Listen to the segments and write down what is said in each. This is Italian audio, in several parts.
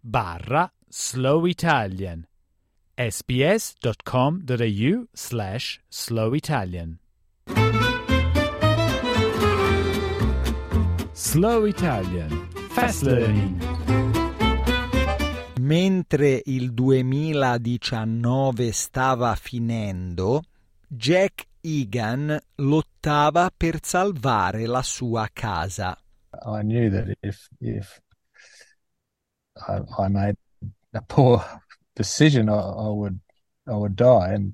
barra slow italian sbs.com.au slash slow italian Slow Italian. Fast Learning. Mentre il 2019 stava finendo, Jack Egan lottava per salvare la sua casa. I knew that if if I, I made a poor decision, I, I would I would die. And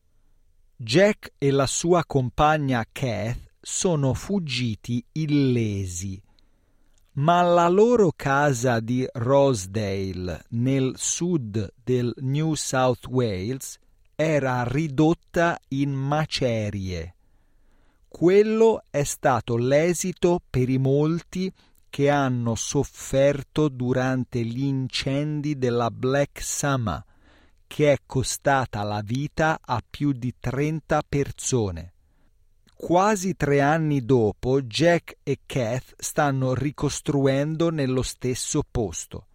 Jack e la sua compagna Kath sono fuggiti illesi, ma la loro casa di Rosedale, nel sud del New South Wales, era ridotta in macerie. Quello è stato l'esito per i molti che hanno sofferto durante gli incendi della Black Summer, che è costata la vita a più di 30 persone. Quasi tre anni dopo, Jack e Kath stanno ricostruendo nello stesso posto,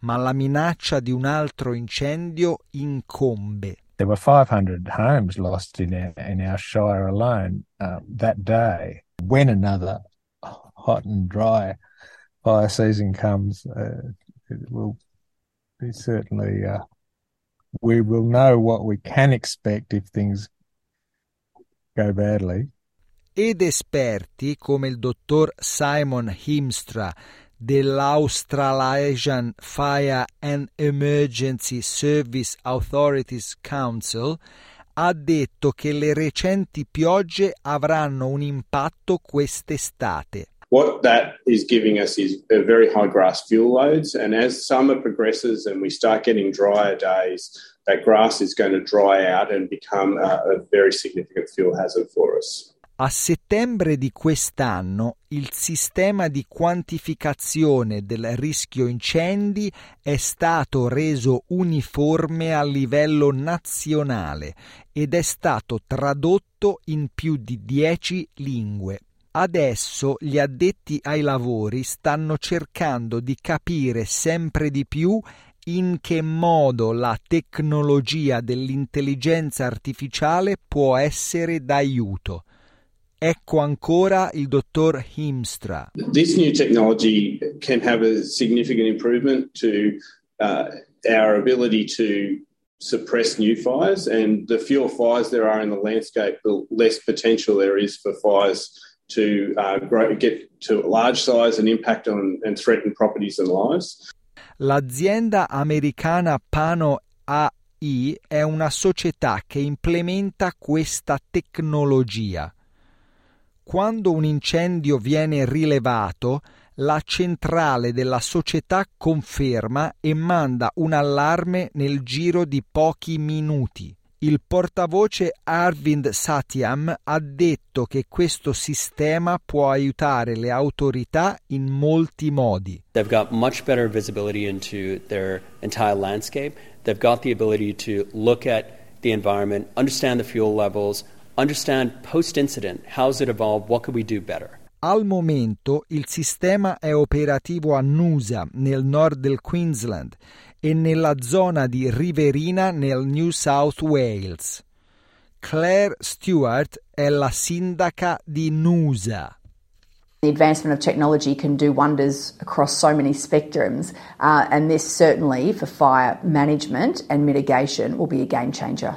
ma la minaccia di un altro incendio incombe. There were 500 homes lost in our, in our shire alone uh, that day. When another hot and dry fire season comes, uh, it will be certainly. Uh, we will know what we can expect if things go badly. Ed esperti come il dottor Simon Himstra dell'Australasian Fire and Emergency Service Authorities Council ha detto che le recenti piogge avranno un impatto quest'estate. What that is giving us is a very high grass fuel loads, and as summer progresses and we start getting drier days, that grass is going to dry out and become a, a very significant fuel hazard for us. A settembre di quest'anno il sistema di quantificazione del rischio incendi è stato reso uniforme a livello nazionale ed è stato tradotto in più di dieci lingue. Adesso gli addetti ai lavori stanno cercando di capire sempre di più in che modo la tecnologia dell'intelligenza artificiale può essere d'aiuto. Ecco ancora il dottor Himstra. This new technology can have a significant improvement to uh, our ability to suppress new fires, and the fewer fires there are in the landscape, the less potential there is for fires to uh, grow, get to large size and impact on and threaten properties and lives. L'azienda americana Pano AI è una società che implementa questa tecnologia. Quando un incendio viene rilevato, la centrale della società conferma e manda un allarme nel giro di pochi minuti. Il portavoce Arvind Satyam ha detto che questo sistema può aiutare le autorità in molti modi. They've got much better visibility into their entire landscape. They've got the ability to look at the environment, understand the fuel levels, understand post incident how's it evolved, what could we do better. Al momento il sistema è operativo a Noosa, nel nord del Queensland, e nella zona di Riverina nel New South Wales. Claire Stewart è la sindaca di Noosa. The advancement of technology can do wonders across so many spectrums, uh, and this certainly for fire management and mitigation will be a game changer.